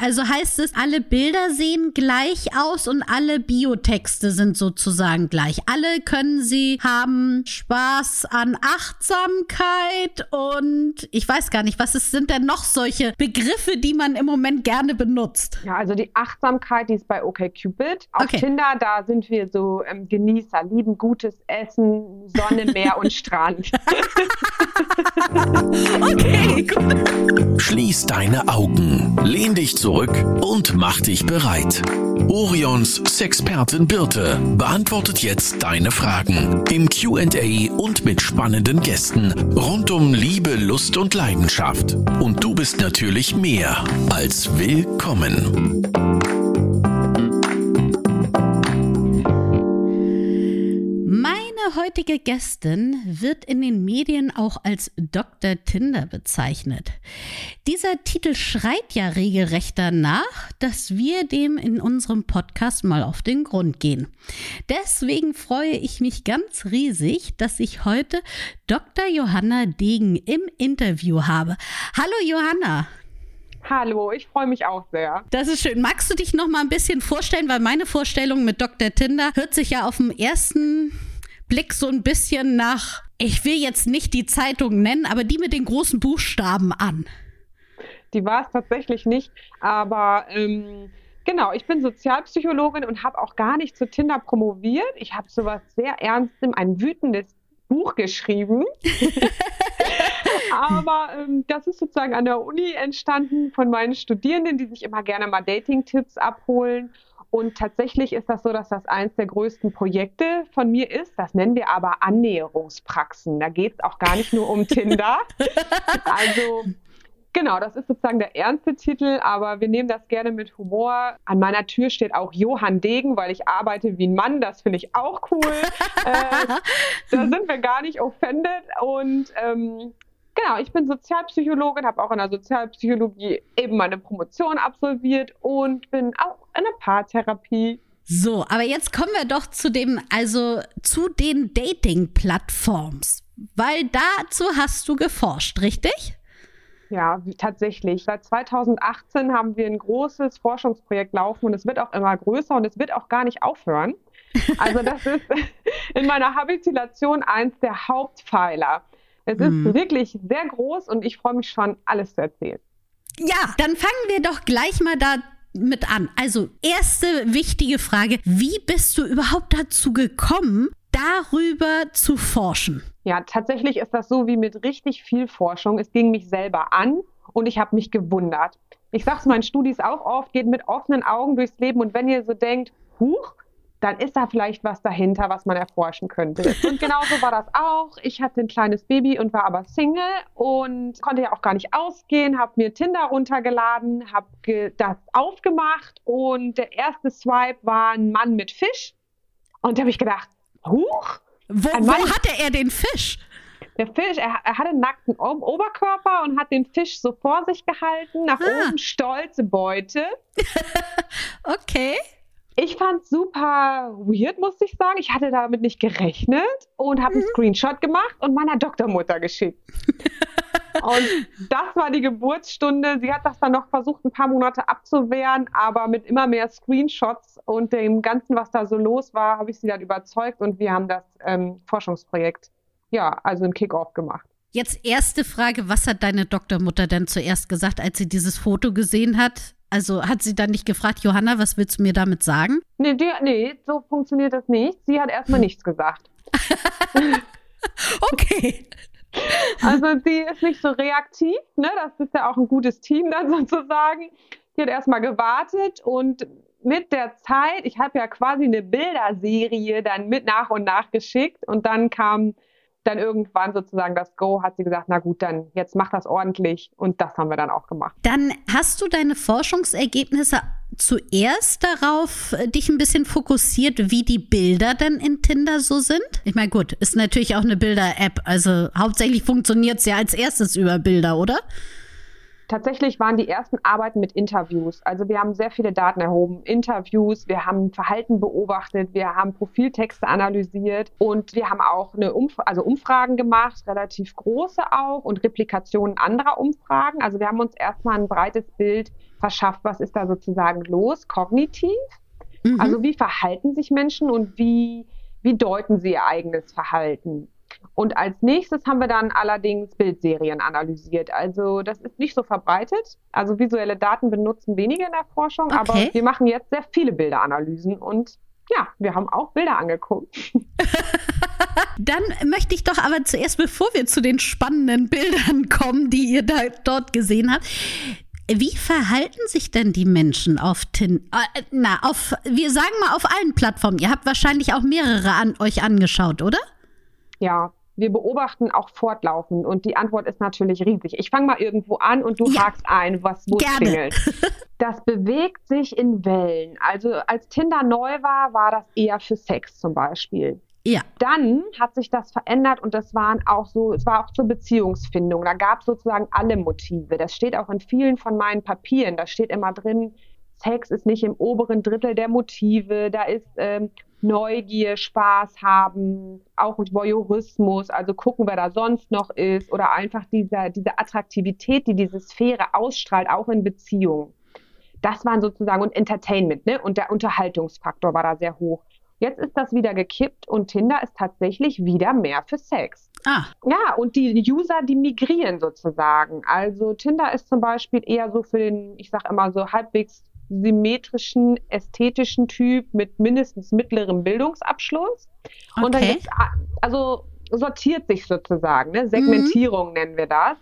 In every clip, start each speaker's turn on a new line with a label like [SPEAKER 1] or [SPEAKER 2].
[SPEAKER 1] Also heißt es, alle Bilder sehen gleich aus und alle Biotexte sind sozusagen gleich. Alle können sie haben Spaß an Achtsamkeit und ich weiß gar nicht, was es sind denn noch solche Begriffe, die man im Moment gerne benutzt?
[SPEAKER 2] Ja, also die Achtsamkeit, die ist bei OkCupid. Auf okay. Tinder, da sind wir so ähm, Genießer, lieben gutes Essen, Sonne, Meer und Strand.
[SPEAKER 3] okay, gut. Schließ deine Augen, lehn dich zurück und mach dich bereit. Orions Sexpertin Birte beantwortet jetzt deine Fragen im QA und mit spannenden Gästen rund um Liebe, Lust und Leidenschaft. Und du bist natürlich mehr als willkommen.
[SPEAKER 1] Heutige Gästin wird in den Medien auch als Dr. Tinder bezeichnet. Dieser Titel schreit ja regelrecht danach, dass wir dem in unserem Podcast mal auf den Grund gehen. Deswegen freue ich mich ganz riesig, dass ich heute Dr. Johanna Degen im Interview habe. Hallo Johanna.
[SPEAKER 2] Hallo, ich freue mich auch sehr.
[SPEAKER 1] Das ist schön. Magst du dich noch mal ein bisschen vorstellen, weil meine Vorstellung mit Dr. Tinder hört sich ja auf dem ersten Blick so ein bisschen nach, ich will jetzt nicht die Zeitung nennen, aber die mit den großen Buchstaben an.
[SPEAKER 2] Die war es tatsächlich nicht, aber ähm, genau, ich bin Sozialpsychologin und habe auch gar nicht zu Tinder promoviert. Ich habe sowas sehr Ernstem, ein wütendes Buch geschrieben. Aber ähm, das ist sozusagen an der Uni entstanden von meinen Studierenden, die sich immer gerne mal Dating-Tipps abholen. Und tatsächlich ist das so, dass das eins der größten Projekte von mir ist. Das nennen wir aber Annäherungspraxen. Da geht es auch gar nicht nur um Tinder. Also Genau, das ist sozusagen der ernste Titel, aber wir nehmen das gerne mit Humor. An meiner Tür steht auch Johann Degen, weil ich arbeite wie ein Mann. Das finde ich auch cool. äh, da sind wir gar nicht offended. Und ähm, Genau, ich bin Sozialpsychologin, habe auch in der Sozialpsychologie eben meine Promotion absolviert und bin auch in der Paartherapie.
[SPEAKER 1] So, aber jetzt kommen wir doch zu dem, also zu den Dating-Plattforms, weil dazu hast du geforscht, richtig?
[SPEAKER 2] Ja, tatsächlich. Seit 2018 haben wir ein großes Forschungsprojekt laufen und es wird auch immer größer und es wird auch gar nicht aufhören. Also das ist in meiner Habilitation eins der Hauptpfeiler. Es ist mhm. wirklich sehr groß und ich freue mich schon, alles zu erzählen.
[SPEAKER 1] Ja, dann fangen wir doch gleich mal da mit an. Also, erste wichtige Frage: Wie bist du überhaupt dazu gekommen, darüber zu forschen?
[SPEAKER 2] Ja, tatsächlich ist das so wie mit richtig viel Forschung. Es ging mich selber an und ich habe mich gewundert. Ich sage es meinen Studis auch oft: geht mit offenen Augen durchs Leben und wenn ihr so denkt, huch, dann ist da vielleicht was dahinter, was man erforschen könnte. Und genauso war das auch. Ich hatte ein kleines Baby und war aber Single und konnte ja auch gar nicht ausgehen, habe mir Tinder runtergeladen, habe das aufgemacht und der erste Swipe war ein Mann mit Fisch. Und da habe ich gedacht, huch.
[SPEAKER 1] Wo, wo hatte er den Fisch?
[SPEAKER 2] Der Fisch, er, er hatte einen nackten Oberkörper und hat den Fisch so vor sich gehalten, nach ah. oben stolze Beute.
[SPEAKER 1] okay.
[SPEAKER 2] Ich fand es super weird, muss ich sagen. Ich hatte damit nicht gerechnet und habe einen mhm. Screenshot gemacht und meiner Doktormutter geschickt. und das war die Geburtsstunde. Sie hat das dann noch versucht, ein paar Monate abzuwehren, aber mit immer mehr Screenshots und dem Ganzen, was da so los war, habe ich sie dann überzeugt und wir haben das ähm, Forschungsprojekt, ja, also im Kickoff gemacht.
[SPEAKER 1] Jetzt erste Frage, was hat deine Doktormutter denn zuerst gesagt, als sie dieses Foto gesehen hat? Also hat sie dann nicht gefragt, Johanna, was willst du mir damit sagen?
[SPEAKER 2] Nee, die, nee so funktioniert das nicht. Sie hat erstmal nichts gesagt.
[SPEAKER 1] okay.
[SPEAKER 2] Also sie ist nicht so reaktiv, ne? Das ist ja auch ein gutes Team dann sozusagen. Sie hat erstmal gewartet und mit der Zeit, ich habe ja quasi eine Bilderserie dann mit nach und nach geschickt und dann kam dann irgendwann sozusagen das Go, hat sie gesagt, na gut, dann jetzt mach das ordentlich. Und das haben wir dann auch gemacht.
[SPEAKER 1] Dann hast du deine Forschungsergebnisse zuerst darauf äh, dich ein bisschen fokussiert, wie die Bilder denn in Tinder so sind? Ich meine, gut, ist natürlich auch eine Bilder-App. Also hauptsächlich funktioniert es ja als erstes über Bilder, oder?
[SPEAKER 2] Tatsächlich waren die ersten Arbeiten mit Interviews. Also wir haben sehr viele Daten erhoben, Interviews, wir haben Verhalten beobachtet, wir haben Profiltexte analysiert und wir haben auch eine Umf also Umfragen gemacht, relativ große auch und Replikationen anderer Umfragen. Also wir haben uns erstmal ein breites Bild verschafft, was ist da sozusagen los, kognitiv. Mhm. Also wie verhalten sich Menschen und wie, wie deuten sie ihr eigenes Verhalten. Und als nächstes haben wir dann allerdings Bildserien analysiert. Also das ist nicht so verbreitet. Also visuelle Daten benutzen wenige in der Forschung, okay. aber wir machen jetzt sehr viele Bilderanalysen und ja, wir haben auch Bilder angeguckt.
[SPEAKER 1] Dann möchte ich doch aber zuerst, bevor wir zu den spannenden Bildern kommen, die ihr da dort gesehen habt, wie verhalten sich denn die Menschen auf Tin äh, na, auf wir sagen mal auf allen Plattformen. Ihr habt wahrscheinlich auch mehrere an euch angeschaut, oder?
[SPEAKER 2] Ja, wir beobachten auch fortlaufend und die Antwort ist natürlich riesig. Ich fange mal irgendwo an und du ja. hakst ein, was wo Gerne. klingelt. Das bewegt sich in Wellen. Also als Tinder neu war, war das eher für Sex zum Beispiel.
[SPEAKER 1] Ja.
[SPEAKER 2] Dann hat sich das verändert und das waren auch so, es war auch zur Beziehungsfindung. Da gab es sozusagen alle Motive. Das steht auch in vielen von meinen Papieren. Da steht immer drin, Sex ist nicht im oberen Drittel der Motive. Da ist ähm, Neugier, Spaß haben, auch Voyeurismus, also gucken, wer da sonst noch ist oder einfach diese, diese Attraktivität, die diese Sphäre ausstrahlt, auch in Beziehungen. Das waren sozusagen und Entertainment, ne? Und der Unterhaltungsfaktor war da sehr hoch. Jetzt ist das wieder gekippt und Tinder ist tatsächlich wieder mehr für Sex.
[SPEAKER 1] Ah.
[SPEAKER 2] Ja, und die User, die migrieren sozusagen. Also Tinder ist zum Beispiel eher so für den, ich sag immer so halbwegs symmetrischen, ästhetischen Typ mit mindestens mittlerem Bildungsabschluss. Okay. Und dann gibt's, also sortiert sich sozusagen, ne? Segmentierung mhm. nennen wir das.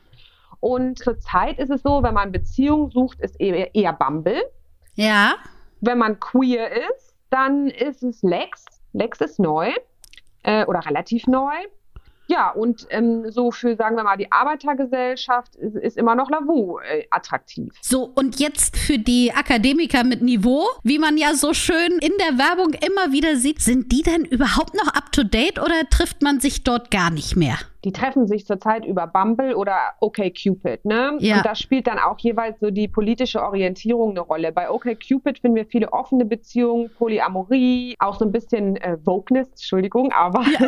[SPEAKER 2] Und zurzeit ist es so, wenn man Beziehung sucht, ist eher, eher Bumble.
[SPEAKER 1] Ja.
[SPEAKER 2] Wenn man queer ist, dann ist es Lex. Lex ist neu äh, oder relativ neu. Ja, und ähm, so für, sagen wir mal, die Arbeitergesellschaft ist, ist immer noch Lavu äh, attraktiv.
[SPEAKER 1] So, und jetzt für die Akademiker mit Niveau, wie man ja so schön in der Werbung immer wieder sieht, sind die denn überhaupt noch up-to-date oder trifft man sich dort gar nicht mehr?
[SPEAKER 2] Die treffen sich zurzeit über Bumble oder OkCupid, ne? Ja. Und da spielt dann auch jeweils so die politische Orientierung eine Rolle. Bei OkCupid finden wir viele offene Beziehungen, Polyamorie, auch so ein bisschen äh, Wokeness, Entschuldigung, aber ja.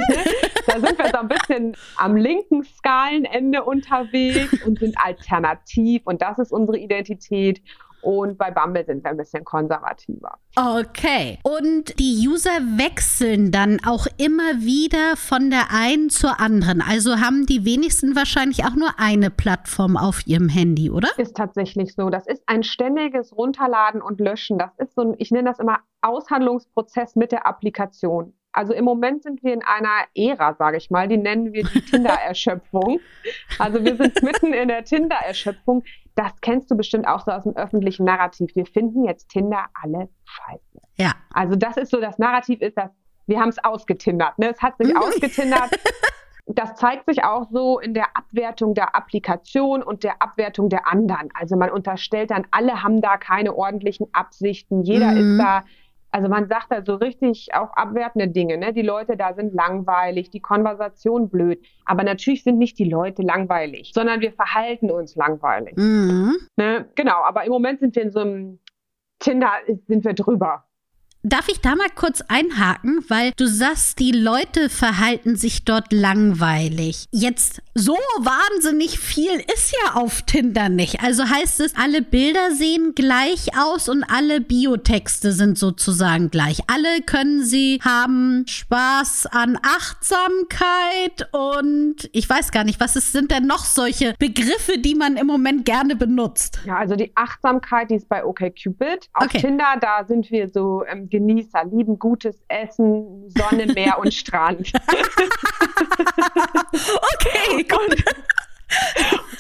[SPEAKER 2] da sind wir so ein bisschen am linken Skalenende unterwegs und sind alternativ und das ist unsere Identität. Und bei Bumble sind wir ein bisschen konservativer.
[SPEAKER 1] Okay. Und die User wechseln dann auch immer wieder von der einen zur anderen. Also haben die wenigsten wahrscheinlich auch nur eine Plattform auf ihrem Handy, oder?
[SPEAKER 2] Ist tatsächlich so. Das ist ein ständiges Runterladen und Löschen. Das ist so ein, ich nenne das immer Aushandlungsprozess mit der Applikation. Also im Moment sind wir in einer Ära, sage ich mal, die nennen wir die Tinder-Erschöpfung. Also wir sind mitten in der Tinder-Erschöpfung. Das kennst du bestimmt auch so aus dem öffentlichen Narrativ. Wir finden jetzt Tinder alle scheiße.
[SPEAKER 1] Ja.
[SPEAKER 2] Also das ist so, das Narrativ ist das, wir haben es ausgetindert. Ne? Es hat sich ausgetindert. Das zeigt sich auch so in der Abwertung der Applikation und der Abwertung der anderen. Also man unterstellt dann, alle haben da keine ordentlichen Absichten. Jeder mhm. ist da also man sagt da so richtig auch abwertende Dinge, ne? Die Leute da sind langweilig, die Konversation blöd. Aber natürlich sind nicht die Leute langweilig, sondern wir verhalten uns langweilig. Mhm. Ne? Genau, aber im Moment sind wir in so einem Tinder, sind wir drüber.
[SPEAKER 1] Darf ich da mal kurz einhaken, weil du sagst, die Leute verhalten sich dort langweilig. Jetzt so wahnsinnig viel ist ja auf Tinder nicht. Also heißt es, alle Bilder sehen gleich aus und alle Biotexte sind sozusagen gleich. Alle können sie haben Spaß an Achtsamkeit und ich weiß gar nicht, was ist, sind denn noch solche Begriffe, die man im Moment gerne benutzt?
[SPEAKER 2] Ja, also die Achtsamkeit, die ist bei OkCupid. Auf okay. Tinder, da sind wir so ähm, Genießer, lieben gutes Essen, Sonne, Meer und Strand.
[SPEAKER 1] okay, gut.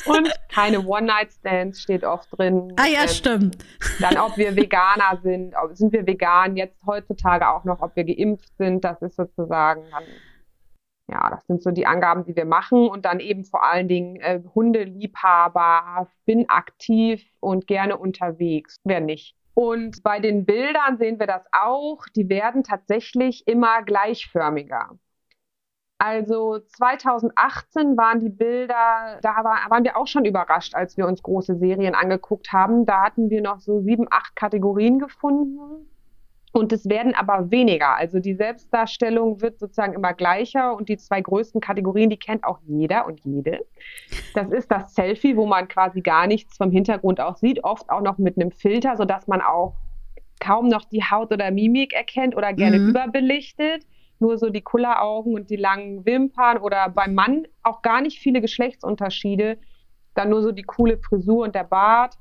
[SPEAKER 2] Und, keine One-Night-Stands steht oft drin.
[SPEAKER 1] Ah ja, ähm, stimmt.
[SPEAKER 2] Dann, ob wir Veganer sind, ob, sind wir vegan, jetzt heutzutage auch noch, ob wir geimpft sind, das ist sozusagen dann ja, das sind so die Angaben, die wir machen und dann eben vor allen Dingen äh, Hundeliebhaber, bin aktiv und gerne unterwegs. Wer nicht? Und bei den Bildern sehen wir das auch. Die werden tatsächlich immer gleichförmiger. Also 2018 waren die Bilder, da war, waren wir auch schon überrascht, als wir uns große Serien angeguckt haben. Da hatten wir noch so sieben, acht Kategorien gefunden. Und es werden aber weniger. Also die Selbstdarstellung wird sozusagen immer gleicher und die zwei größten Kategorien, die kennt auch jeder und jede. Das ist das Selfie, wo man quasi gar nichts vom Hintergrund auch sieht, oft auch noch mit einem Filter, sodass man auch kaum noch die Haut oder Mimik erkennt oder gerne mhm. überbelichtet. Nur so die Kulleraugen und die langen Wimpern oder beim Mann auch gar nicht viele Geschlechtsunterschiede. Dann nur so die coole Frisur und der Bart.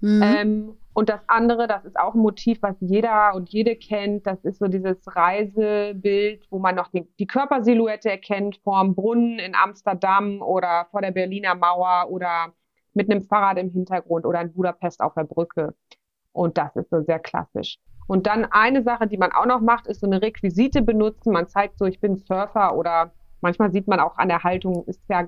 [SPEAKER 2] Mhm. Ähm, und das andere, das ist auch ein Motiv, was jeder und jede kennt. Das ist so dieses Reisebild, wo man noch die, die Körpersilhouette erkennt vorm Brunnen in Amsterdam oder vor der Berliner Mauer oder mit einem Fahrrad im Hintergrund oder in Budapest auf der Brücke. Und das ist so sehr klassisch. Und dann eine Sache, die man auch noch macht, ist so eine Requisite benutzen. Man zeigt so, ich bin Surfer oder manchmal sieht man auch an der Haltung, ist ja,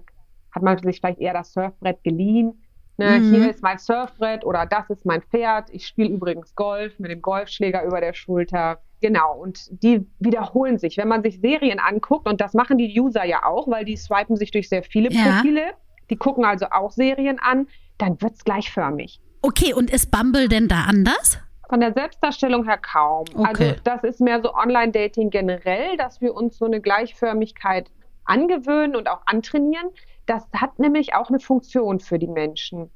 [SPEAKER 2] hat man sich vielleicht eher das Surfbrett geliehen Ne, mhm. Hier ist mein Surfbrett oder das ist mein Pferd. Ich spiele übrigens Golf mit dem Golfschläger über der Schulter. Genau, und die wiederholen sich. Wenn man sich Serien anguckt, und das machen die User ja auch, weil die swipen sich durch sehr viele ja. Profile, die gucken also auch Serien an, dann wird es gleichförmig.
[SPEAKER 1] Okay, und ist Bumble denn da anders?
[SPEAKER 2] Von der Selbstdarstellung her kaum. Okay. Also das ist mehr so Online-Dating generell, dass wir uns so eine Gleichförmigkeit angewöhnen und auch antrainieren. Das hat nämlich auch eine Funktion für die Menschen.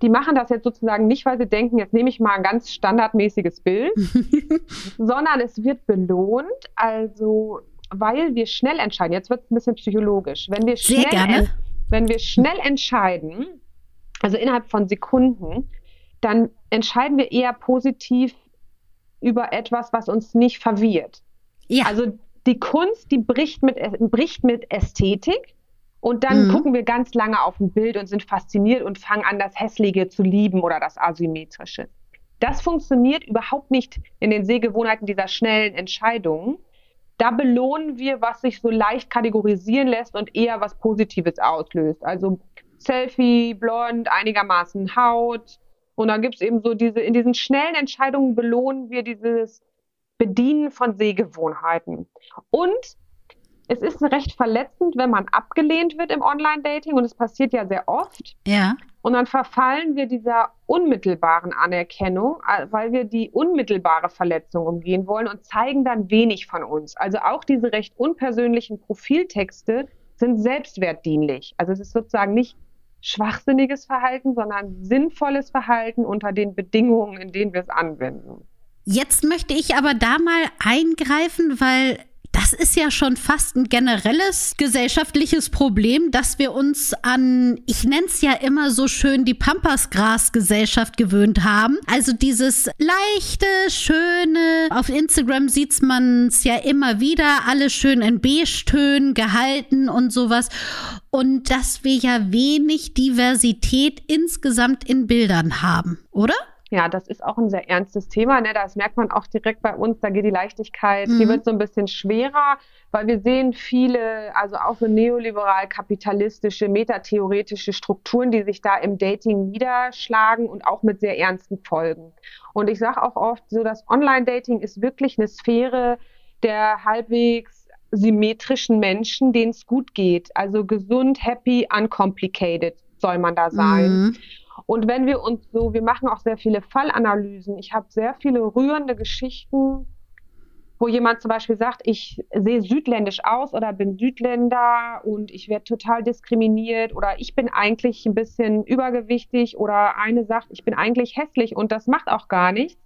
[SPEAKER 2] Die machen das jetzt sozusagen nicht, weil sie denken, jetzt nehme ich mal ein ganz standardmäßiges Bild, sondern es wird belohnt. Also, weil wir schnell entscheiden. Jetzt wird es ein bisschen psychologisch. Wenn wir schnell,
[SPEAKER 1] Sehr gerne.
[SPEAKER 2] wenn wir schnell entscheiden, also innerhalb von Sekunden, dann entscheiden wir eher positiv über etwas, was uns nicht verwirrt. Ja. Also die Kunst, die bricht mit, bricht mit Ästhetik und dann mhm. gucken wir ganz lange auf ein Bild und sind fasziniert und fangen an, das Hässliche zu lieben oder das Asymmetrische. Das funktioniert überhaupt nicht in den Sehgewohnheiten dieser schnellen Entscheidungen. Da belohnen wir, was sich so leicht kategorisieren lässt und eher was Positives auslöst. Also Selfie, blond, einigermaßen Haut. Und dann gibt es eben so diese, in diesen schnellen Entscheidungen belohnen wir dieses Bedienen von Sehgewohnheiten. Und es ist recht verletzend, wenn man abgelehnt wird im Online-Dating und es passiert ja sehr oft.
[SPEAKER 1] Ja.
[SPEAKER 2] Und dann verfallen wir dieser unmittelbaren Anerkennung, äh, weil wir die unmittelbare Verletzung umgehen wollen und zeigen dann wenig von uns. Also auch diese recht unpersönlichen Profiltexte sind selbstwertdienlich. Also es ist sozusagen nicht schwachsinniges Verhalten, sondern sinnvolles Verhalten unter den Bedingungen, in denen wir es anwenden.
[SPEAKER 1] Jetzt möchte ich aber da mal eingreifen, weil das ist ja schon fast ein generelles gesellschaftliches Problem, dass wir uns an, ich nenne es ja immer so schön, die Pampasgras-Gesellschaft gewöhnt haben. Also dieses leichte, schöne, auf Instagram sieht man es ja immer wieder, alles schön in Beige-Tönen gehalten und sowas. Und dass wir ja wenig Diversität insgesamt in Bildern haben, oder?
[SPEAKER 2] Ja, das ist auch ein sehr ernstes Thema. Ne? Das merkt man auch direkt bei uns. Da geht die Leichtigkeit, mhm. die wird so ein bisschen schwerer, weil wir sehen viele, also auch so neoliberal-kapitalistische, metatheoretische Strukturen, die sich da im Dating niederschlagen und auch mit sehr ernsten Folgen. Und ich sage auch oft so, das Online-Dating ist wirklich eine Sphäre der halbwegs symmetrischen Menschen, denen es gut geht. Also gesund, happy, uncomplicated soll man da sein. Mhm. Und wenn wir uns so, wir machen auch sehr viele Fallanalysen. Ich habe sehr viele rührende Geschichten, wo jemand zum Beispiel sagt, ich sehe südländisch aus oder bin Südländer und ich werde total diskriminiert oder ich bin eigentlich ein bisschen übergewichtig oder eine sagt, ich bin eigentlich hässlich und das macht auch gar nichts,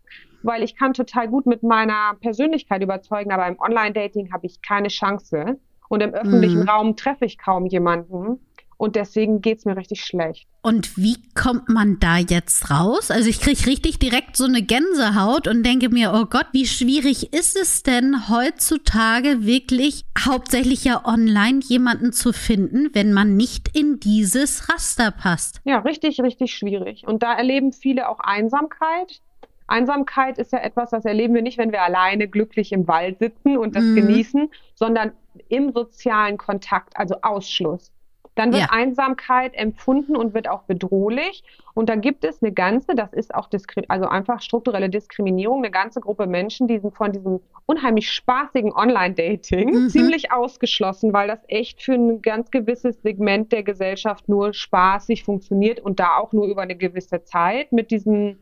[SPEAKER 2] weil ich kann total gut mit meiner Persönlichkeit überzeugen, aber im Online-Dating habe ich keine Chance und im öffentlichen mhm. Raum treffe ich kaum jemanden. Und deswegen geht es mir richtig schlecht.
[SPEAKER 1] Und wie kommt man da jetzt raus? Also ich kriege richtig direkt so eine Gänsehaut und denke mir, oh Gott, wie schwierig ist es denn heutzutage wirklich hauptsächlich ja online jemanden zu finden, wenn man nicht in dieses Raster passt?
[SPEAKER 2] Ja, richtig, richtig schwierig. Und da erleben viele auch Einsamkeit. Einsamkeit ist ja etwas, das erleben wir nicht, wenn wir alleine glücklich im Wald sitzen und das mhm. genießen, sondern im sozialen Kontakt, also Ausschluss. Dann wird ja. Einsamkeit empfunden und wird auch bedrohlich. Und da gibt es eine ganze, das ist auch also einfach strukturelle Diskriminierung, eine ganze Gruppe Menschen, die sind von diesem unheimlich spaßigen Online-Dating mhm. ziemlich ausgeschlossen, weil das echt für ein ganz gewisses Segment der Gesellschaft nur spaßig funktioniert und da auch nur über eine gewisse Zeit mit diesen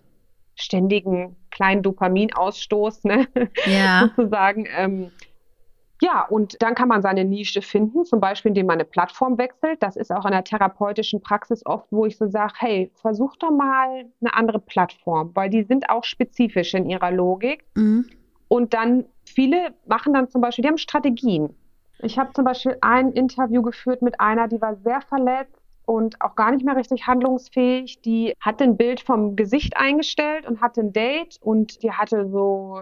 [SPEAKER 2] ständigen kleinen Dopaminausstoß, ne?
[SPEAKER 1] Ja.
[SPEAKER 2] sozusagen. Ähm, ja, und dann kann man seine Nische finden, zum Beispiel indem man eine Plattform wechselt. Das ist auch in der therapeutischen Praxis oft, wo ich so sage, hey, versuch doch mal eine andere Plattform, weil die sind auch spezifisch in ihrer Logik.
[SPEAKER 1] Mhm.
[SPEAKER 2] Und dann viele machen dann zum Beispiel, die haben Strategien. Ich habe zum Beispiel ein Interview geführt mit einer, die war sehr verletzt und auch gar nicht mehr richtig handlungsfähig. Die hatte ein Bild vom Gesicht eingestellt und hatte ein Date und die hatte so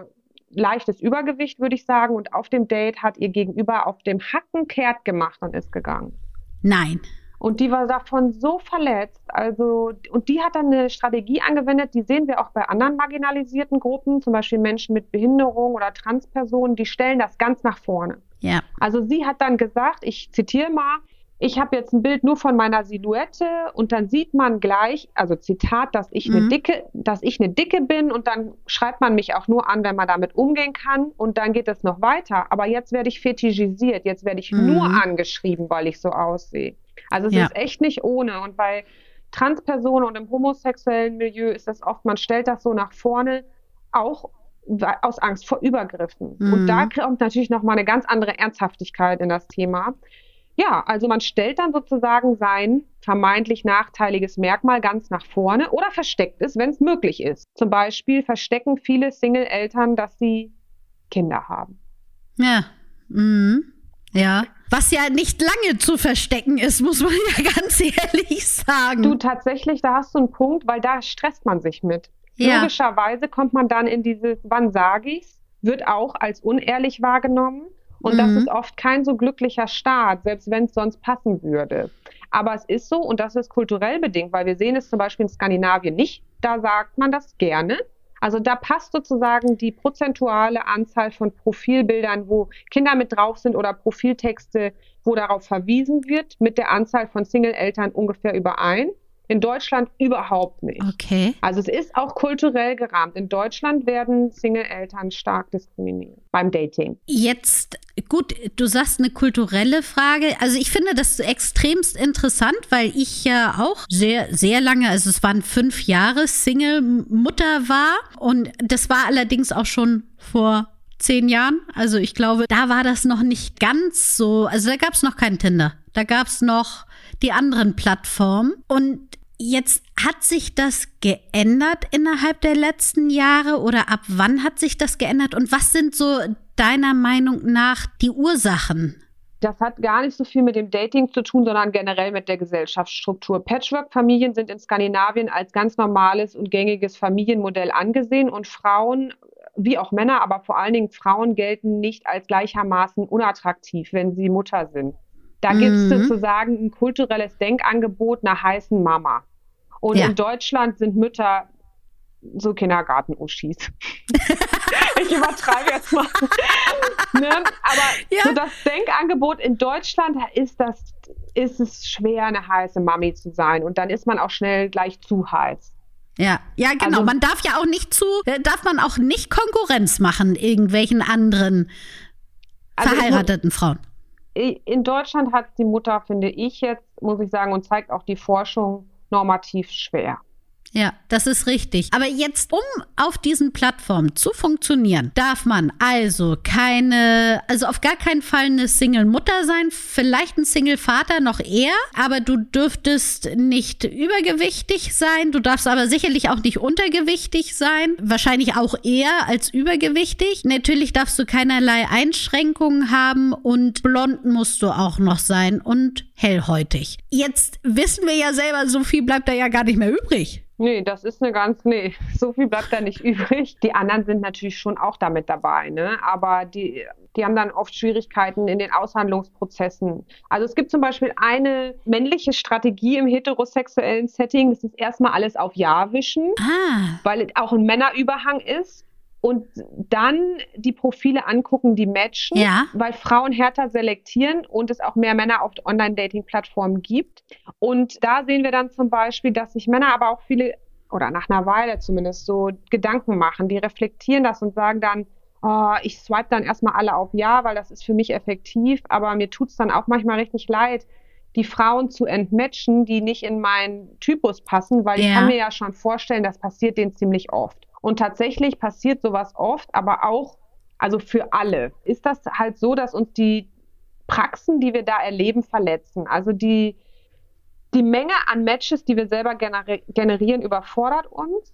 [SPEAKER 2] leichtes Übergewicht, würde ich sagen. Und auf dem Date hat ihr Gegenüber auf dem Hacken kehrt gemacht und ist gegangen.
[SPEAKER 1] Nein.
[SPEAKER 2] Und die war davon so verletzt. Also, und die hat dann eine Strategie angewendet, die sehen wir auch bei anderen marginalisierten Gruppen, zum Beispiel Menschen mit Behinderung oder Transpersonen, die stellen das ganz nach vorne.
[SPEAKER 1] Ja.
[SPEAKER 2] Also sie hat dann gesagt, ich zitiere mal, ich habe jetzt ein Bild nur von meiner Silhouette und dann sieht man gleich, also Zitat, dass ich eine
[SPEAKER 1] Mhm.
[SPEAKER 2] dicke, dass ich eine dicke bin und dann schreibt man mich auch nur an, wenn man damit umgehen kann und dann geht es noch weiter. Aber jetzt werde ich fetischisiert, jetzt werde ich
[SPEAKER 1] Mhm.
[SPEAKER 2] nur angeschrieben, weil ich so aussehe. Also es
[SPEAKER 1] Ja.
[SPEAKER 2] ist echt nicht ohne und bei Transpersonen und im homosexuellen Milieu ist das oft, man stellt das so nach vorne, auch aus Angst vor Übergriffen.
[SPEAKER 1] Mhm.
[SPEAKER 2] Und da kommt natürlich noch mal eine ganz andere Ernsthaftigkeit in das Thema. Ja, also man stellt dann sozusagen sein vermeintlich nachteiliges Merkmal ganz nach vorne oder versteckt es, wenn es möglich ist. Zum Beispiel verstecken viele Single-Eltern, dass sie Kinder haben.
[SPEAKER 1] Ja. Mhm. Ja. Was ja nicht lange zu verstecken ist, muss man ja ganz ehrlich sagen.
[SPEAKER 2] Du tatsächlich, da hast du einen Punkt, weil da stresst man sich mit.
[SPEAKER 1] Ja.
[SPEAKER 2] Logischerweise kommt man dann in dieses Wann sag ich's, wird auch als unehrlich wahrgenommen. Und das
[SPEAKER 1] Mhm.
[SPEAKER 2] ist oft kein so glücklicher Start, selbst wenn es sonst passen würde. Aber es ist so und das ist kulturell bedingt, weil wir sehen es zum Beispiel in Skandinavien nicht. Da sagt man das gerne. Also da passt sozusagen die prozentuale Anzahl von Profilbildern, wo Kinder mit drauf sind oder Profiltexte, wo darauf verwiesen wird, mit der Anzahl von Single-Eltern ungefähr überein. In Deutschland überhaupt nicht.
[SPEAKER 1] okay.
[SPEAKER 2] Also es ist auch kulturell gerahmt. In Deutschland werden Single-Eltern stark diskriminiert beim Dating.
[SPEAKER 1] Jetzt, gut, du sagst eine kulturelle Frage. Also ich finde das extremst interessant, weil ich ja auch sehr, sehr lange, also es waren fünf Jahre Single-Mutter war. Und das war allerdings auch schon vor zehn Jahren. Also ich glaube, da war das noch nicht ganz so. Also da gab es noch kein Tinder. Da gab es noch die anderen Plattformen. Und Jetzt hat sich das geändert innerhalb der letzten Jahre oder ab wann hat sich das geändert und was sind so deiner Meinung nach die Ursachen?
[SPEAKER 2] Das hat gar nicht so viel mit dem Dating zu tun, sondern generell mit der Gesellschaftsstruktur. Patchwork-Familien sind in Skandinavien als ganz normales und gängiges Familienmodell angesehen und Frauen, wie auch Männer, aber vor allen Dingen Frauen gelten nicht als gleichermaßen unattraktiv, wenn sie Mutter sind. Da gibt es
[SPEAKER 1] Mhm.
[SPEAKER 2] sozusagen ein kulturelles Denkangebot nach heißen Mama. Und
[SPEAKER 1] Ja.
[SPEAKER 2] in Deutschland sind Mütter so Kindergarten-Uschis. ich übertreibe jetzt mal. ne? Aber
[SPEAKER 1] Ja.
[SPEAKER 2] so das Denkangebot in Deutschland ist das, ist es schwer, eine heiße Mami zu sein. Und dann ist man auch schnell gleich zu heiß.
[SPEAKER 1] Ja, ja, genau.
[SPEAKER 2] Also-
[SPEAKER 1] man darf ja auch nicht zu, äh, darf man auch nicht Konkurrenz machen irgendwelchen anderen
[SPEAKER 2] Also
[SPEAKER 1] verheirateten Frauen.
[SPEAKER 2] In Deutschland hat die Mutter, finde ich jetzt, muss ich sagen, und zeigt auch die Forschung, normativ schwer.
[SPEAKER 1] Ja, das ist richtig. Aber jetzt, um auf diesen Plattformen zu funktionieren, darf man also keine, also auf gar keinen Fall eine Single-Mutter sein, vielleicht ein Single-Vater noch eher, aber du dürftest nicht übergewichtig sein, du darfst aber sicherlich auch nicht untergewichtig sein, wahrscheinlich auch eher als übergewichtig. Natürlich darfst du keinerlei Einschränkungen haben und blond musst du auch noch sein und hellhäutig. Jetzt wissen wir ja selber, so viel bleibt da ja gar nicht mehr übrig.
[SPEAKER 2] Nee, das ist eine ganz, nee, so viel bleibt da nicht übrig. Die anderen sind natürlich schon auch damit dabei, ne? Aber die, die haben dann oft Schwierigkeiten in den Aushandlungsprozessen. Also es gibt zum Beispiel eine männliche Strategie im heterosexuellen Setting, das ist erstmal alles auf Ja wischen,
[SPEAKER 1] Ah,
[SPEAKER 2] weil es auch ein Männerüberhang ist. Und dann die Profile angucken, die matchen,
[SPEAKER 1] Ja.
[SPEAKER 2] weil Frauen härter selektieren und es auch mehr Männer auf Online-Dating-Plattformen gibt. Und da sehen wir dann zum Beispiel, dass sich Männer aber auch viele, oder nach einer Weile zumindest, so Gedanken machen. Die reflektieren das und sagen dann, oh, ich swipe dann erstmal alle auf Ja, weil das ist für mich effektiv, aber mir tut's dann auch manchmal richtig leid, die Frauen zu entmatchen, die nicht in meinen Typus passen, weil ich
[SPEAKER 1] Ja.
[SPEAKER 2] kann mir ja schon vorstellen, das passiert denen ziemlich oft. Und tatsächlich passiert sowas oft, aber auch, also für alle, ist das halt so, dass uns die Praxen, die wir da erleben, verletzen. Also die, die Menge an Matches, die wir selber generieren, überfordert uns.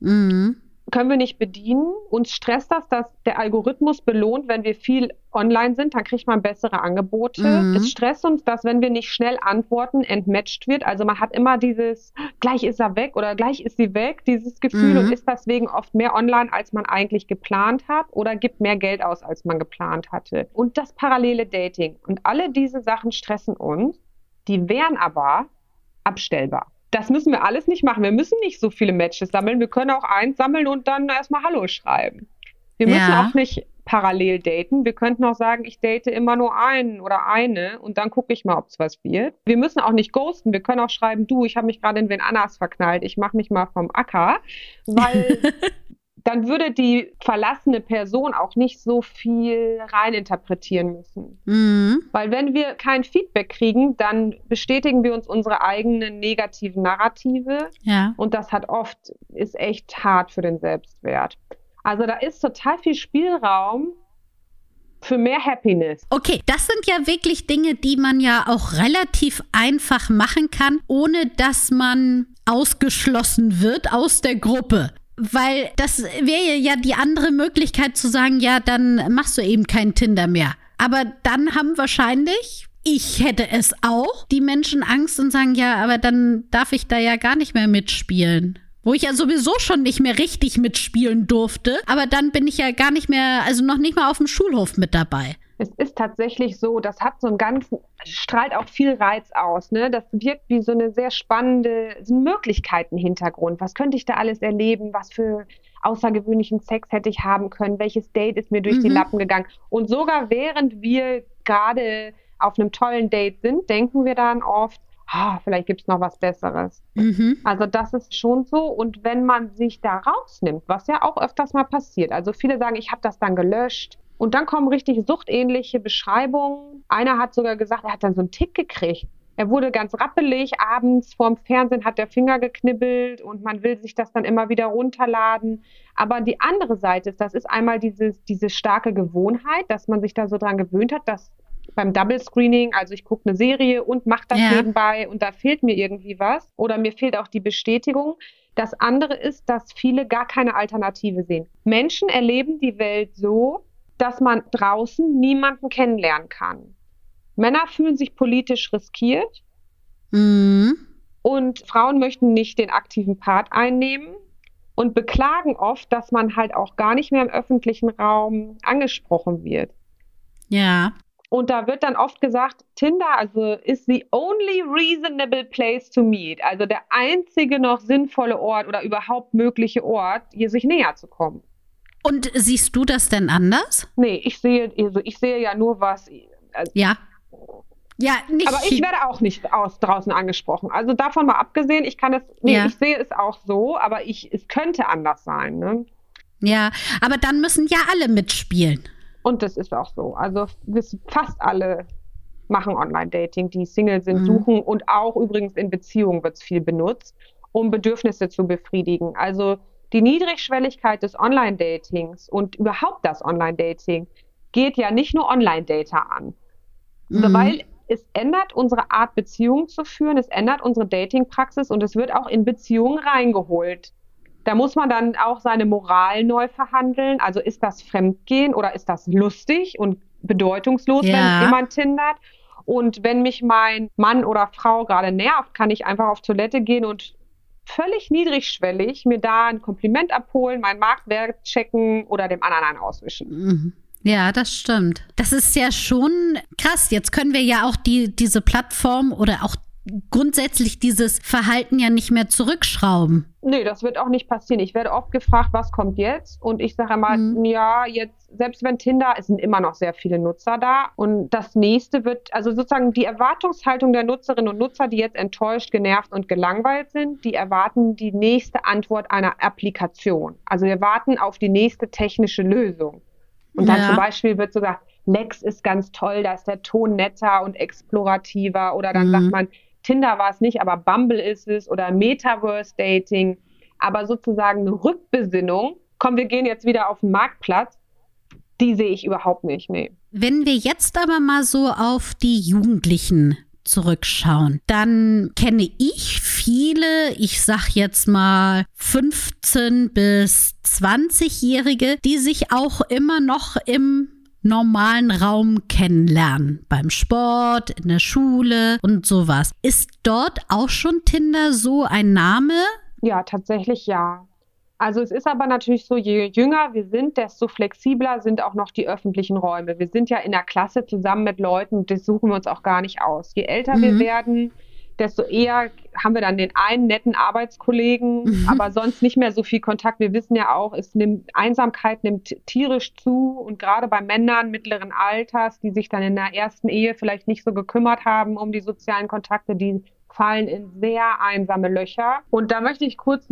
[SPEAKER 2] Mhm können wir nicht bedienen. Uns stresst das, dass der Algorithmus belohnt, wenn wir viel online sind, dann kriegt man bessere Angebote. Mhm. Es stresst uns, dass wenn wir nicht schnell antworten, entmatcht wird. Also man hat immer dieses, gleich ist er weg oder gleich ist sie weg, dieses Gefühl mhm. und ist deswegen oft mehr online, als man eigentlich geplant hat oder gibt mehr Geld aus, als man geplant hatte. Und das parallele Dating. Und alle diese Sachen stressen uns. Die wären aber abstellbar das müssen wir alles nicht machen. Wir müssen nicht so viele Matches sammeln. Wir können auch eins sammeln und dann erstmal Hallo schreiben. Wir müssen ja. auch nicht parallel daten. Wir könnten auch sagen, ich date immer nur einen oder eine und dann gucke ich mal, ob es was wird. Wir müssen auch nicht ghosten. Wir können auch schreiben, du, ich habe mich gerade in wen anders verknallt. Ich mache mich mal vom Acker, weil dann würde die verlassene Person auch nicht so viel reininterpretieren müssen. Mhm. Weil wenn wir kein Feedback kriegen, dann bestätigen wir uns unsere eigenen negativen Narrative. Ja. Und das hat oft, ist echt hart für den Selbstwert. Also da ist total viel Spielraum für mehr Happiness.
[SPEAKER 1] Okay, das sind ja wirklich Dinge, die man ja auch relativ einfach machen kann, ohne dass man ausgeschlossen wird aus der Gruppe. Weil das wäre ja die andere Möglichkeit zu sagen, ja, dann machst du eben kein Tinder mehr. Aber dann haben wahrscheinlich, ich hätte es auch, die Menschen Angst und sagen, ja, aber dann darf ich da ja gar nicht mehr mitspielen. Wo ich ja sowieso schon nicht mehr richtig mitspielen durfte, aber dann bin ich ja gar nicht mehr, also noch nicht mal auf dem Schulhof mit dabei.
[SPEAKER 2] Es ist tatsächlich so, das hat so einen ganzen, strahlt auch viel Reiz aus. Ne? Das wirkt wie so eine sehr spannende so Möglichkeiten-Hintergrund. Was könnte ich da alles erleben? Was für außergewöhnlichen Sex hätte ich haben können? Welches Date ist mir durch mhm. die Lappen gegangen? Und sogar während wir gerade auf einem tollen Date sind, denken wir dann oft, ah, vielleicht gibt es noch was Besseres. Mhm. Also das ist schon so. Und wenn man sich da rausnimmt, was ja auch öfters mal passiert, also viele sagen, ich habe das dann gelöscht, und dann kommen richtig suchtähnliche Beschreibungen. Einer hat sogar gesagt, er hat dann so einen Tick gekriegt. Er wurde ganz rappelig, abends vorm Fernsehen hat der Finger geknibbelt und man will sich das dann immer wieder runterladen. Aber die andere Seite ist, das ist einmal dieses, diese starke Gewohnheit, dass man sich da so dran gewöhnt hat, dass beim Double Screening, also ich gucke eine Serie und mache das ja. nebenbei und da fehlt mir irgendwie was oder mir fehlt auch die Bestätigung. Das andere ist, dass viele gar keine Alternative sehen. Menschen erleben die Welt so, dass man draußen niemanden kennenlernen kann. Männer fühlen sich politisch riskiert mhm. und Frauen möchten nicht den aktiven Part einnehmen und beklagen oft, dass man halt auch gar nicht mehr im öffentlichen Raum angesprochen wird.
[SPEAKER 1] Ja.
[SPEAKER 2] Und da wird dann oft gesagt, Tinder also ist the only reasonable place to meet, also der einzige noch sinnvolle Ort oder überhaupt mögliche Ort, hier sich näher zu kommen.
[SPEAKER 1] Und siehst du das denn anders?
[SPEAKER 2] Nee, ich sehe, also ich sehe ja nur was.
[SPEAKER 1] Also, ja. Ja,
[SPEAKER 2] nicht. Aber ich werde auch nicht aus draußen angesprochen. Also davon mal abgesehen, ich kann es, nee, ja. ich sehe es auch so, aber ich, es könnte anders sein. Ne?
[SPEAKER 1] Ja, aber dann müssen ja alle mitspielen.
[SPEAKER 2] Und das ist auch so. Also fast alle machen Online-Dating, die Single sind, mhm. suchen und auch übrigens in Beziehungen wird es viel benutzt, um Bedürfnisse zu befriedigen. Also die Niedrigschwelligkeit des Online-Datings und überhaupt das Online-Dating geht ja nicht nur Online-Data an, mhm. weil es ändert unsere Art, Beziehungen zu führen, es ändert unsere Dating-Praxis und es wird auch in Beziehungen reingeholt. Da muss man dann auch seine Moral neu verhandeln. Also ist das Fremdgehen oder ist das lustig und bedeutungslos, ja. wenn jemand tindert? Und wenn mich mein Mann oder Frau gerade nervt, kann ich einfach auf Toilette gehen und völlig niedrigschwellig mir da ein Kompliment abholen, meinen Marktwert checken oder dem anderen einen auswischen. Mhm.
[SPEAKER 1] Ja, das stimmt. Das ist ja schon krass. Jetzt können wir ja auch die, diese Plattform oder auch grundsätzlich dieses Verhalten ja nicht mehr zurückschrauben.
[SPEAKER 2] Nee, das wird auch nicht passieren. Ich werde oft gefragt, was kommt jetzt? Und ich sage immer, mhm. ja, jetzt, selbst wenn Tinder, es sind immer noch sehr viele Nutzer da. Und das nächste wird, also sozusagen die Erwartungshaltung der Nutzerinnen und Nutzer, die jetzt enttäuscht, genervt und gelangweilt sind, die erwarten die nächste Antwort einer Applikation. Also wir warten auf die nächste technische Lösung. Und dann ja. zum Beispiel wird sogar, Lex ist ganz toll, da ist der Ton netter und explorativer. Oder dann mhm. sagt man, Tinder war es nicht, aber Bumble ist es oder Metaverse Dating. Aber sozusagen eine Rückbesinnung, komm, wir gehen jetzt wieder auf den Marktplatz, die sehe ich überhaupt nicht, nee.
[SPEAKER 1] Wenn wir jetzt aber mal so auf die Jugendlichen zurückschauen, dann kenne ich viele, ich sag jetzt mal 15 bis 20-Jährige, die sich auch immer noch im normalen Raum kennenlernen. Beim Sport, in der Schule und sowas. Ist dort auch schon Tinder so ein Name?
[SPEAKER 2] Ja, tatsächlich ja. Also es ist aber natürlich so, je jünger wir sind, desto flexibler sind auch noch die öffentlichen Räume. Wir sind ja in der Klasse zusammen mit Leuten, das suchen wir uns auch gar nicht aus. Je älter mhm. wir werden, desto eher haben wir dann den einen netten Arbeitskollegen, mhm. aber sonst nicht mehr so viel Kontakt. Wir wissen ja auch, es nimmt, Einsamkeit nimmt tierisch zu und gerade bei Männern mittleren Alters, die sich dann in der ersten Ehe vielleicht nicht so gekümmert haben um die sozialen Kontakte, die fallen in sehr einsame Löcher. Und da möchte ich kurz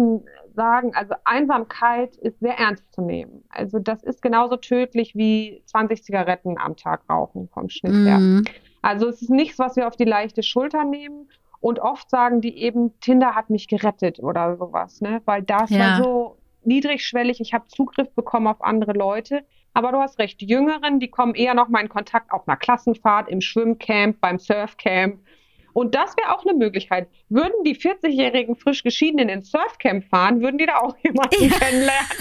[SPEAKER 2] sagen, also Einsamkeit ist sehr ernst zu nehmen. Also das ist genauso tödlich wie 20 Zigaretten am Tag rauchen vom Schnitt her. Mhm. Also es ist nichts, was wir auf die leichte Schulter nehmen. Und oft sagen die eben, Tinder hat mich gerettet oder sowas, ne? Weil das ja. war so niedrigschwellig, ich habe Zugriff bekommen auf andere Leute. Aber du hast recht, die Jüngeren, die kommen eher noch mal in Kontakt auf einer Klassenfahrt, im Schwimmcamp, beim Surfcamp. Und das wäre auch eine Möglichkeit. Würden die 40-jährigen frisch geschiedenen ins Surfcamp fahren, würden die da auch jemanden ja. kennenlernen.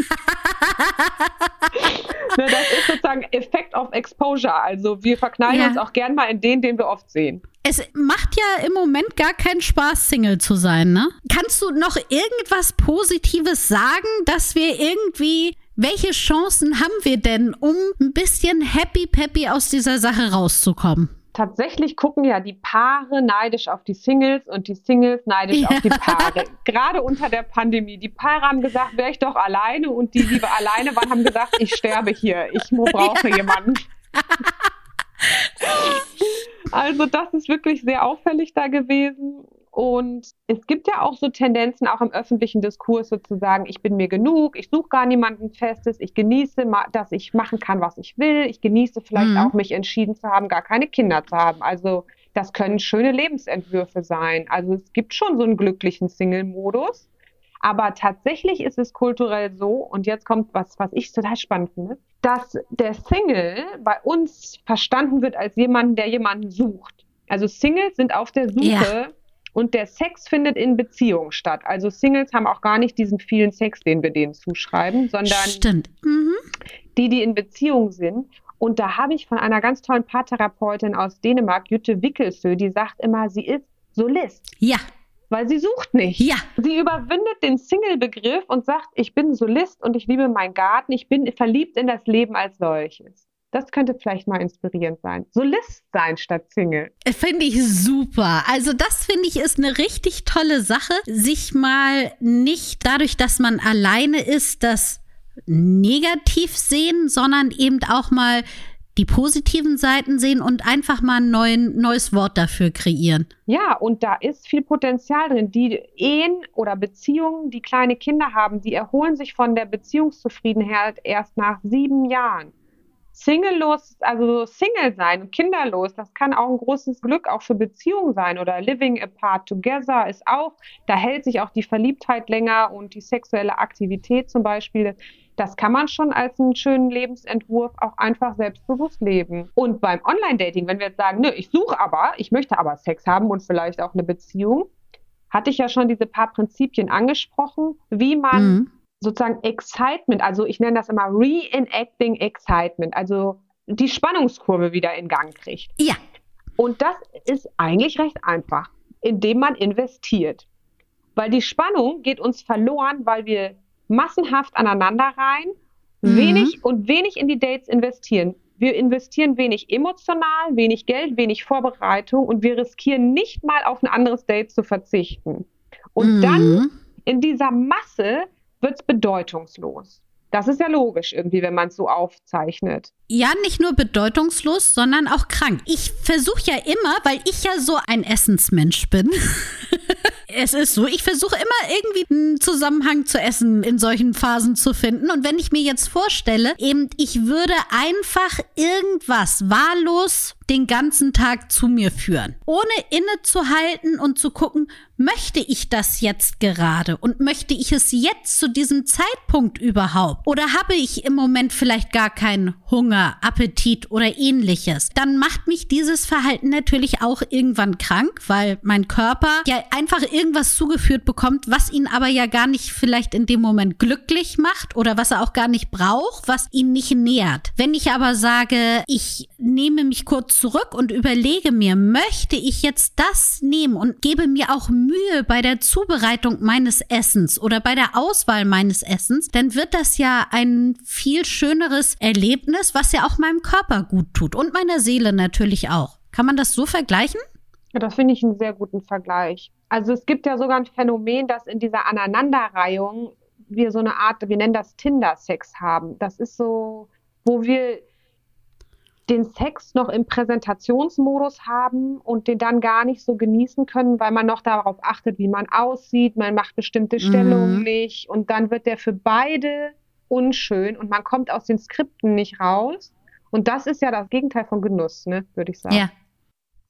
[SPEAKER 2] ne, das ist sozusagen Effect of Exposure. Also wir verknallen ja. uns auch gern mal in den, den wir oft sehen.
[SPEAKER 1] Es macht ja im Moment gar keinen Spaß, Single zu sein, ne? Kannst du noch irgendwas Positives sagen, dass wir irgendwie welche Chancen haben wir denn, um ein bisschen happy peppy aus dieser Sache rauszukommen?
[SPEAKER 2] Tatsächlich gucken ja die Paare neidisch auf die Singles und die Singles neidisch ja. auf die Paare. Gerade unter der Pandemie. Die Paare haben gesagt, wäre ich doch alleine und die, die alleine waren, haben gesagt, ich sterbe hier. Ich brauche ja. jemanden. also das ist wirklich sehr auffällig da gewesen. Und es gibt ja auch so Tendenzen, auch im öffentlichen Diskurs sozusagen, ich bin mir genug, ich suche gar niemanden Festes, ich genieße, dass ich machen kann, was ich will, ich genieße vielleicht mhm. auch, mich entschieden zu haben, gar keine Kinder zu haben. Also das können schöne Lebensentwürfe sein. Also es gibt schon so einen glücklichen Single-Modus. Aber tatsächlich ist es kulturell so, und jetzt kommt was, was ich total spannend finde, dass der Single bei uns verstanden wird als jemand, der jemanden sucht. Also Singles sind auf der Suche ja. Und der Sex findet in Beziehungen statt. Also Singles haben auch gar nicht diesen vielen Sex, den wir denen zuschreiben, sondern.
[SPEAKER 1] Mhm.
[SPEAKER 2] die, die in Beziehung sind. Und da habe ich von einer ganz tollen Paartherapeutin aus Dänemark, Jutta Wickelsö, die sagt immer, sie ist Solist.
[SPEAKER 1] Ja.
[SPEAKER 2] Weil sie sucht nicht.
[SPEAKER 1] Ja.
[SPEAKER 2] Sie überwindet den Single-Begriff und sagt, ich bin Solist und ich liebe meinen Garten, ich bin verliebt in das Leben als solches. Das könnte vielleicht mal inspirierend sein. Solist sein statt Single.
[SPEAKER 1] Finde ich super. Also das finde ich ist eine richtig tolle Sache, sich mal nicht dadurch, dass man alleine ist, das negativ sehen, sondern eben auch mal die positiven Seiten sehen und einfach mal ein neuen, neues Wort dafür kreieren.
[SPEAKER 2] Ja, und da ist viel Potenzial drin. Die Ehen oder Beziehungen, die kleine Kinder haben, die erholen sich von der Beziehungszufriedenheit erst nach sieben Jahren. Singlelos, also Single sein kinderlos, das kann auch ein großes Glück auch für Beziehungen sein oder Living apart together ist auch, da hält sich auch die Verliebtheit länger und die sexuelle Aktivität zum Beispiel. Das kann man schon als einen schönen Lebensentwurf auch einfach selbstbewusst leben. Und beim Online-Dating, wenn wir jetzt sagen, nö, ich suche aber, ich möchte aber Sex haben und vielleicht auch eine Beziehung, hatte ich ja schon diese paar Prinzipien angesprochen, wie man mhm sozusagen Excitement, also ich nenne das immer Reenacting Excitement, also die Spannungskurve wieder in Gang kriegt.
[SPEAKER 1] Ja.
[SPEAKER 2] Und das ist eigentlich recht einfach, indem man investiert. Weil die Spannung geht uns verloren, weil wir massenhaft aneinander rein, mhm. wenig und wenig in die Dates investieren. Wir investieren wenig emotional, wenig Geld, wenig Vorbereitung und wir riskieren nicht mal auf ein anderes Date zu verzichten. Und mhm. dann in dieser Masse wird es bedeutungslos. Das ist ja logisch irgendwie, wenn man es so aufzeichnet.
[SPEAKER 1] Ja, nicht nur bedeutungslos, sondern auch krank. Ich versuche ja immer, weil ich ja so ein Essensmensch bin. es ist so, ich versuche immer irgendwie einen Zusammenhang zu Essen in solchen Phasen zu finden. Und wenn ich mir jetzt vorstelle, eben, ich würde einfach irgendwas wahllos den ganzen Tag zu mir führen, ohne innezuhalten und zu gucken, möchte ich das jetzt gerade und möchte ich es jetzt zu diesem Zeitpunkt überhaupt? Oder habe ich im Moment vielleicht gar keinen Hunger, Appetit oder ähnliches? Dann macht mich dieses Verhalten natürlich auch irgendwann krank, weil mein Körper ja einfach irgendwas zugeführt bekommt, was ihn aber ja gar nicht vielleicht in dem Moment glücklich macht oder was er auch gar nicht braucht, was ihn nicht nährt. Wenn ich aber sage, ich nehme mich kurz zurück und überlege mir, möchte ich jetzt das nehmen und gebe mir auch Mühe bei der Zubereitung meines Essens oder bei der Auswahl meines Essens, dann wird das ja ein viel schöneres Erlebnis, was ja auch meinem Körper gut tut und meiner Seele natürlich auch. Kann man das so vergleichen?
[SPEAKER 2] Ja, das finde ich einen sehr guten Vergleich. Also es gibt ja sogar ein Phänomen, dass in dieser Aneinanderreihung wir so eine Art, wir nennen das Tinder-Sex haben. Das ist so, wo wir den Sex noch im Präsentationsmodus haben und den dann gar nicht so genießen können, weil man noch darauf achtet, wie man aussieht, man macht bestimmte Stellungen mhm. nicht und dann wird der für beide unschön und man kommt aus den Skripten nicht raus. Und das ist ja das Gegenteil von Genuss, ne, würde ich sagen. Ja.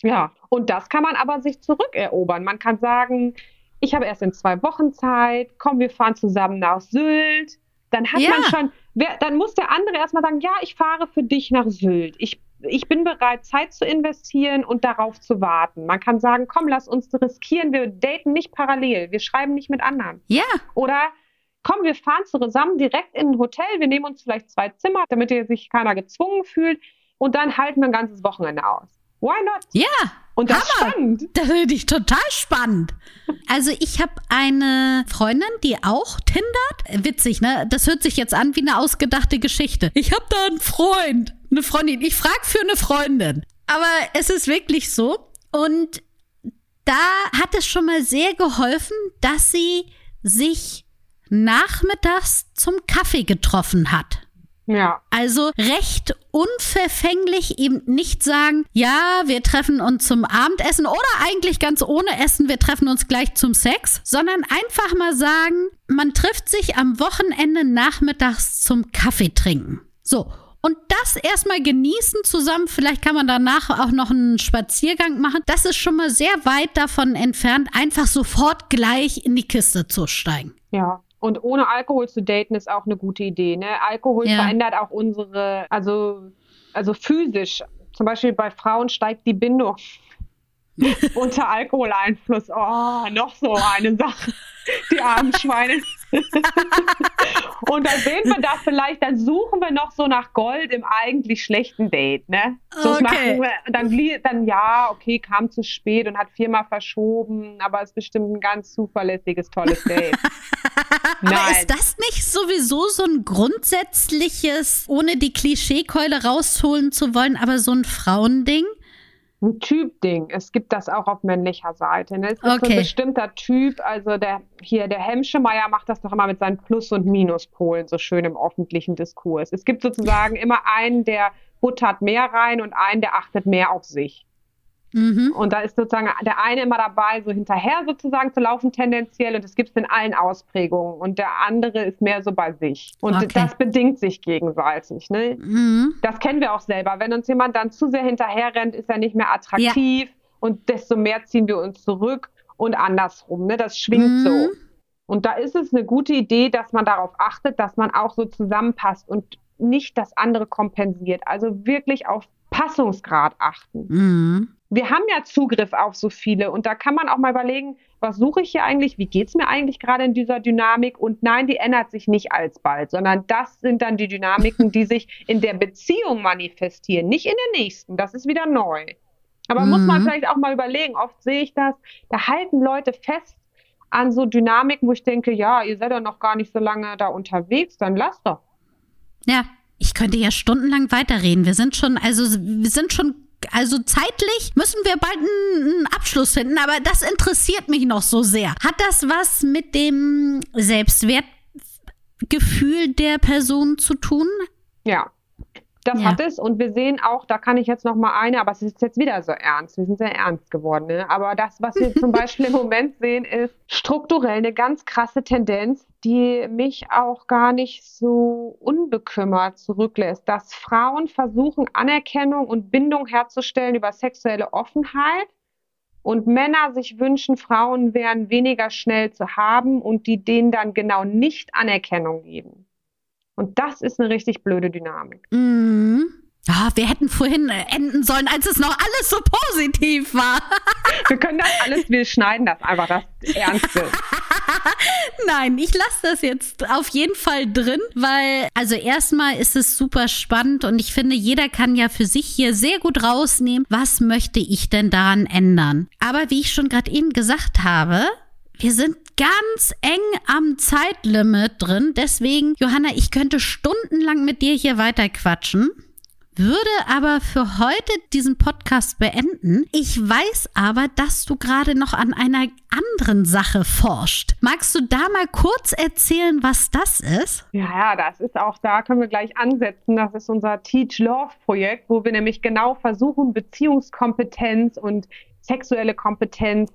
[SPEAKER 2] Ja, und das kann man aber sich zurückerobern. Man kann sagen, ich habe erst in zwei Wochen Zeit, komm, wir fahren zusammen nach Sylt. Dann hat ja. man schon, wer, dann muss der andere erstmal sagen, ja, ich fahre für dich nach Sylt. Ich, ich bin bereit, Zeit zu investieren und darauf zu warten. Man kann sagen, komm, lass uns riskieren, wir daten nicht parallel, wir schreiben nicht mit anderen.
[SPEAKER 1] Ja.
[SPEAKER 2] Oder komm, wir fahren zusammen direkt in ein Hotel, wir nehmen uns vielleicht zwei Zimmer, damit sich keiner gezwungen fühlt und dann halten wir ein ganzes Wochenende aus. Why not?
[SPEAKER 1] Ja.
[SPEAKER 2] Und das Hammer. ist spannend.
[SPEAKER 1] Das finde ich total spannend. Also ich habe eine Freundin, die auch tindert. Witzig, ne? Das hört sich jetzt an wie eine ausgedachte Geschichte. Ich habe da einen Freund, eine Freundin. Ich frage für eine Freundin. Aber es ist wirklich so. Und da hat es schon mal sehr geholfen, dass sie sich nachmittags zum Kaffee getroffen hat.
[SPEAKER 2] Ja.
[SPEAKER 1] Also recht unverfänglich eben nicht sagen, ja, wir treffen uns zum Abendessen oder eigentlich ganz ohne Essen, wir treffen uns gleich zum Sex, sondern einfach mal sagen, man trifft sich am Wochenende nachmittags zum Kaffee trinken. So. Und das erstmal genießen zusammen. Vielleicht kann man danach auch noch einen Spaziergang machen. Das ist schon mal sehr weit davon entfernt, einfach sofort gleich in die Kiste zu steigen.
[SPEAKER 2] Ja, und ohne Alkohol zu daten ist auch eine gute Idee. Ne? Alkohol ja. verändert auch unsere, also, also physisch. Zum Beispiel bei Frauen steigt die Bindung unter Alkoholeinfluss. Oh, noch so eine Sache. Die armen Schweine. und dann sehen wir da vielleicht, dann suchen wir noch so nach Gold im eigentlich schlechten Date, ne? So
[SPEAKER 1] okay.
[SPEAKER 2] wir, dann, dann ja, okay, kam zu spät und hat viermal verschoben, aber ist bestimmt ein ganz zuverlässiges, tolles Date.
[SPEAKER 1] Nein. Aber ist das nicht sowieso so ein grundsätzliches, ohne die Klischeekeule rausholen zu wollen, aber so ein Frauending?
[SPEAKER 2] Ein Typding. Es gibt das auch auf männlicher Seite. Ne? Es gibt okay. so ein bestimmter Typ, also der hier, der Hemschemeyer macht das doch immer mit seinen Plus- und Minuspolen so schön im öffentlichen Diskurs. Es gibt sozusagen immer einen, der buttert mehr rein und einen, der achtet mehr auf sich. Mhm. Und da ist sozusagen der eine immer dabei, so hinterher sozusagen zu laufen tendenziell und das gibt es in allen Ausprägungen und der andere ist mehr so bei sich. Und okay. das bedingt sich gegenseitig. Ne? Mhm. Das kennen wir auch selber. Wenn uns jemand dann zu sehr hinterher rennt, ist er nicht mehr attraktiv ja. und desto mehr ziehen wir uns zurück und andersrum. Ne? Das schwingt mhm. so. Und da ist es eine gute Idee, dass man darauf achtet, dass man auch so zusammenpasst und nicht das andere kompensiert. Also wirklich auf Passungsgrad achten. Mhm wir haben ja Zugriff auf so viele und da kann man auch mal überlegen, was suche ich hier eigentlich, wie geht es mir eigentlich gerade in dieser Dynamik und nein, die ändert sich nicht alsbald, sondern das sind dann die Dynamiken, die sich in der Beziehung manifestieren, nicht in der nächsten, das ist wieder neu. Aber mhm. muss man mhm. vielleicht auch mal überlegen, oft sehe ich das, da halten Leute fest an so Dynamiken, wo ich denke, ja, ihr seid doch noch gar nicht so lange da unterwegs, dann lasst doch.
[SPEAKER 1] Ja, ich könnte ja stundenlang weiterreden. Wir sind schon, also wir sind schon also zeitlich müssen wir bald einen Abschluss finden, aber das interessiert mich noch so sehr. Hat das was mit dem Selbstwertgefühl der Person zu tun?
[SPEAKER 2] Ja. Das ja. hat es und wir sehen auch, da kann ich jetzt noch mal eine, aber es ist jetzt wieder so ernst. Wir sind sehr ernst geworden. Ne? Aber das, was wir zum Beispiel im Moment sehen, ist strukturell eine ganz krasse Tendenz, die mich auch gar nicht so unbekümmert zurücklässt, dass Frauen versuchen, Anerkennung und Bindung herzustellen über sexuelle Offenheit und Männer sich wünschen, Frauen wären weniger schnell zu haben und die denen dann genau nicht Anerkennung geben. Und das ist eine richtig blöde Dynamik.
[SPEAKER 1] Mhm. Ah, wir hätten vorhin äh, enden sollen, als es noch alles so positiv war.
[SPEAKER 2] Wir können das alles, wir schneiden das einfach, das Ernste.
[SPEAKER 1] Nein, ich lasse das jetzt auf jeden Fall drin, weil, also erstmal ist es super spannend und ich finde, jeder kann ja für sich hier sehr gut rausnehmen, was möchte ich denn daran ändern. Aber wie ich schon gerade eben gesagt habe, wir sind ganz eng am Zeitlimit drin. Deswegen, Johanna, ich könnte stundenlang mit dir hier weiter quatschen würde aber für heute diesen Podcast beenden. Ich weiß aber, dass du gerade noch an einer anderen Sache forscht. Magst du da mal kurz erzählen, was das ist?
[SPEAKER 2] Ja, ja, das ist auch, da können wir gleich ansetzen. Das ist unser Teach Love Projekt, wo wir nämlich genau versuchen, Beziehungskompetenz und sexuelle Kompetenz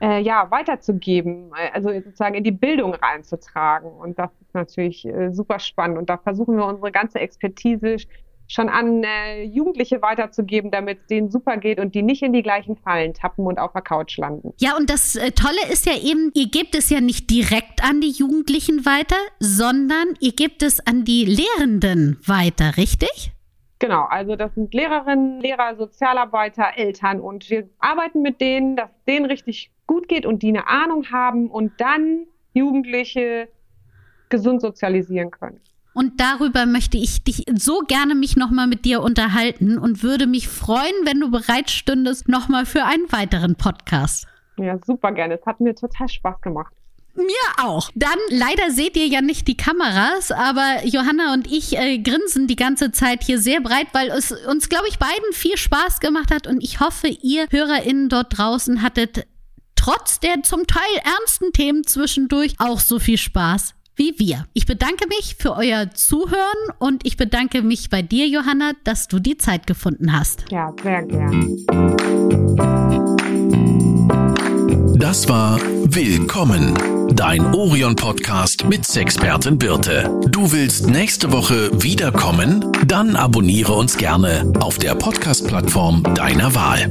[SPEAKER 2] äh, ja, weiterzugeben, also sozusagen in die Bildung reinzutragen. Und das ist natürlich äh, super spannend. Und da versuchen wir unsere ganze Expertise schon an äh, Jugendliche weiterzugeben, damit es denen super geht und die nicht in die gleichen Fallen tappen und auf der Couch landen.
[SPEAKER 1] Ja, und das äh, Tolle ist ja eben, ihr gebt es ja nicht direkt an die Jugendlichen weiter, sondern ihr gebt es an die Lehrenden weiter, richtig?
[SPEAKER 2] Genau, also das sind Lehrerinnen, Lehrer, Sozialarbeiter, Eltern und wir arbeiten mit denen, dass denen richtig gut geht und die eine Ahnung haben und dann Jugendliche gesund sozialisieren können.
[SPEAKER 1] Und darüber möchte ich dich so gerne mich nochmal mit dir unterhalten und würde mich freuen, wenn du bereit stündest, nochmal für einen weiteren Podcast.
[SPEAKER 2] Ja, super gerne. Es hat mir total Spaß gemacht.
[SPEAKER 1] Mir auch. Dann leider seht ihr ja nicht die Kameras, aber Johanna und ich äh, grinsen die ganze Zeit hier sehr breit, weil es uns, glaube ich, beiden viel Spaß gemacht hat und ich hoffe, ihr HörerInnen dort draußen hattet trotz der zum Teil ernsten Themen zwischendurch auch so viel Spaß wie wir. Ich bedanke mich für euer Zuhören und ich bedanke mich bei dir, Johanna, dass du die Zeit gefunden hast.
[SPEAKER 2] Ja, sehr gern.
[SPEAKER 3] Das war Willkommen, dein Orion-Podcast mit Sexpertin Birte. Du willst nächste Woche wiederkommen? Dann abonniere uns gerne auf der Podcast-Plattform deiner Wahl.